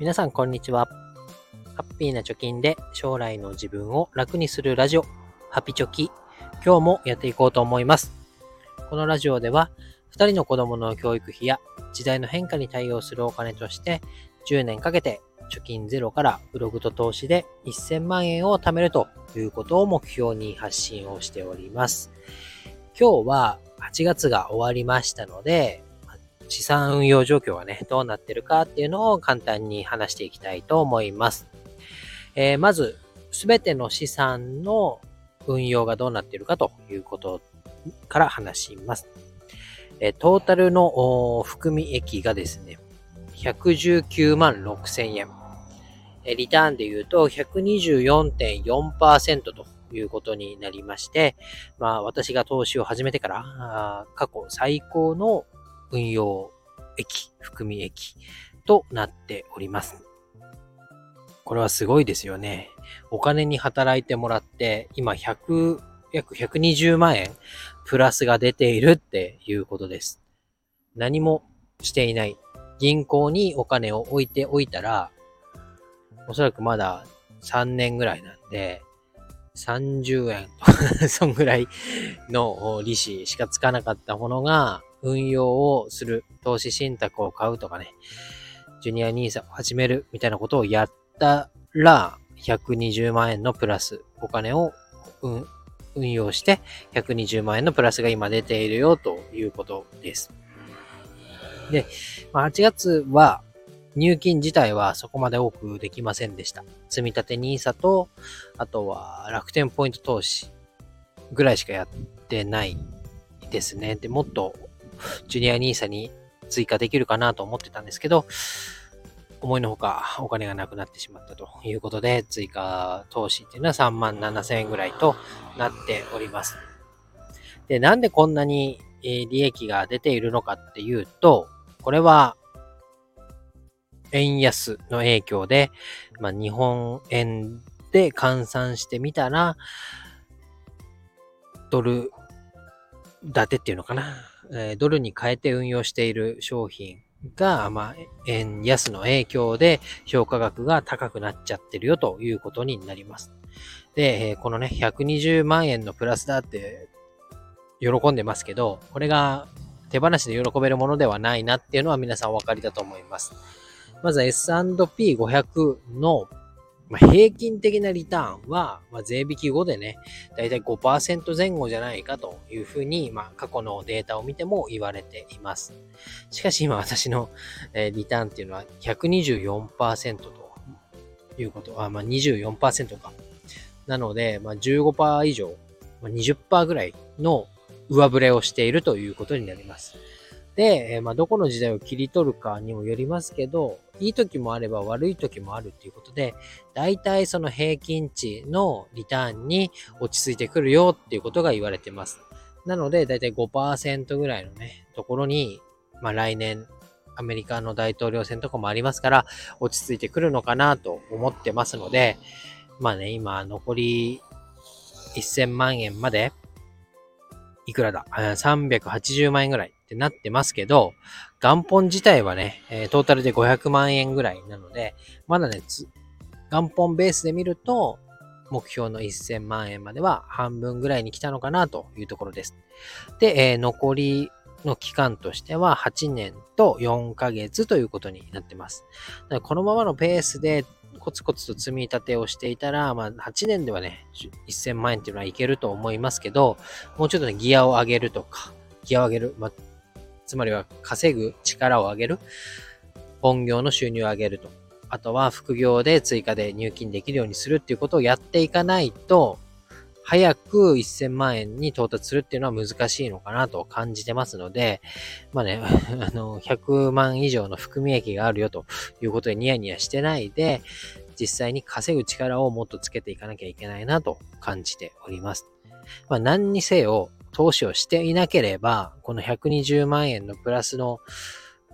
皆さん、こんにちは。ハッピーな貯金で将来の自分を楽にするラジオ、ハピチョキ。今日もやっていこうと思います。このラジオでは、2人の子供の教育費や時代の変化に対応するお金として、10年かけて貯金ゼロからブログと投資で1000万円を貯めるということを目標に発信をしております。今日は8月が終わりましたので、資産運用状況がね、どうなってるかっていうのを簡単に話していきたいと思います。えー、まず、すべての資産の運用がどうなっているかということから話します。えー、トータルの含み益がですね、119万6千円。えリターンで言うと124.4%ということになりまして、まあ私が投資を始めてから過去最高の運用益、含み益となっております。これはすごいですよね。お金に働いてもらって、今100、約120万円プラスが出ているっていうことです。何もしていない。銀行にお金を置いておいたら、おそらくまだ3年ぐらいなんで、30円と そんぐらいの利子しかつかなかったものが、運用をする、投資信託を買うとかね、ジュニア NISA を始めるみたいなことをやったら、120万円のプラス、お金を、運用して120万円のプラスが今出ているよということです。で、8月は入金自体はそこまで多くできませんでした。積立 NISA と、あとは楽天ポイント投資ぐらいしかやってないですね。で、もっとジュニア NISA に追加できるかなと思ってたんですけど、思いのほかお金がなくなってしまったということで、追加投資っていうのは3万7千円ぐらいとなっております。で、なんでこんなに利益が出ているのかっていうと、これは円安の影響で、まあ、日本円で換算してみたら、ドル建てっていうのかな。えドルに変えて運用している商品が、まあ、円安の影響で評価額が高くなっちゃってるよということになります。で、えこのね、120万円のプラスだって喜んでますけど、これが手放しで喜べるものではないなっていうのは皆さんお分かりだと思います。まず S&P500 のまあ、平均的なリターンは、まあ、税引き後でね、だいたい5%前後じゃないかというふうに、まあ、過去のデータを見ても言われています。しかし今私の、えー、リターンっていうのは124%ということは、まあ、24%か。なので、まあ、15%以上、まあ、20%ぐらいの上振れをしているということになります。で、えまあ、どこの時代を切り取るかにもよりますけど、いい時もあれば悪い時もあるっていうことで、大体その平均値のリターンに落ち着いてくるよっていうことが言われてます。なので、大体5%ぐらいのね、ところに、まあ来年、アメリカの大統領選とかもありますから、落ち着いてくるのかなと思ってますので、まあね、今残り1000万円まで、いくらだ ?380 万円ぐらいってなってますけど、元本自体はね、え、トータルで500万円ぐらいなので、まだね、元本ベースで見ると、目標の1000万円までは半分ぐらいに来たのかなというところです。で、えー、残りの期間としては8年と4ヶ月ということになってます。このままのペースでコツコツと積み立てをしていたら、まあ、8年ではね、1000万円っていうのはいけると思いますけど、もうちょっとね、ギアを上げるとか、ギアを上げる、まあ、つまりは稼ぐ力を上げる、本業の収入を上げると。あとは副業で追加で入金できるようにするっていうことをやっていかないと、早く1000万円に到達するっていうのは難しいのかなと感じてますので、まあね、あの、100万以上の含み益があるよということでニヤニヤしてないで、実際に稼ぐ力をもっとつけていかなきゃいけないなと感じております。まあ何にせよ、投資をしていなければ、この120万円のプラスの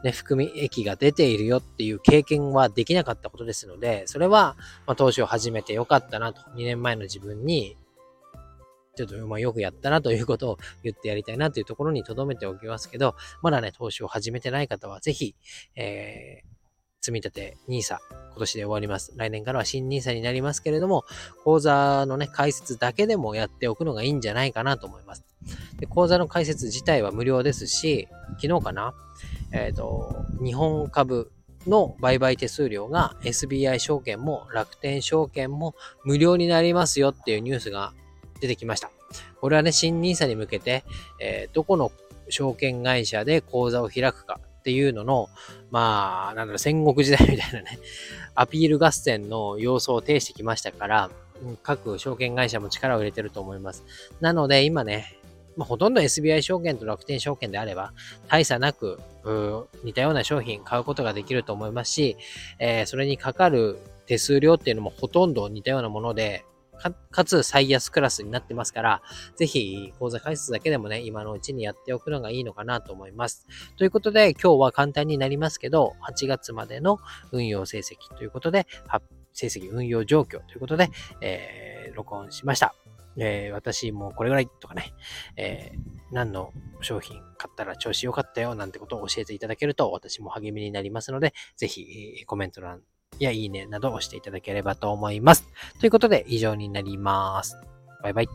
ね、含み益が出ているよっていう経験はできなかったことですので、それは、まあ、投資を始めてよかったなと、2年前の自分にちょっとまよくやったなということを言ってやりたいなというところに留めておきますけど、まだね、投資を始めてない方はぜひ、えー、積み立て NISA、今年で終わります。来年からは新 NISA になりますけれども、講座のね、解説だけでもやっておくのがいいんじゃないかなと思います。で講座の解説自体は無料ですし、昨日かな？えっ、ー、と、日本株の売買手数料が SBI 証券も楽天証券も無料になりますよっていうニュースが出てきました。これはね、新 NISA に向けて、えー、どこの証券会社で口座を開くかっていうのの、まあ、なんだろう、戦国時代みたいなね、アピール合戦の様相を呈してきましたから、各証券会社も力を入れてると思います。なので、今ね、まあ、ほとんど SBI 証券と楽天証券であれば、大差なく、似たような商品買うことができると思いますし、えー、それにかかる手数料っていうのもほとんど似たようなもので、か、かつ最安クラスになってますから、ぜひ講座解説だけでもね、今のうちにやっておくのがいいのかなと思います。ということで、今日は簡単になりますけど、8月までの運用成績ということで、成績運用状況ということで、えー、録音しました。えー、私もこれぐらいとかね、えー、何の商品買ったら調子良かったよなんてことを教えていただけると私も励みになりますので、ぜひコメント欄やいいねなどを押していただければと思います。ということで以上になります。バイバイ。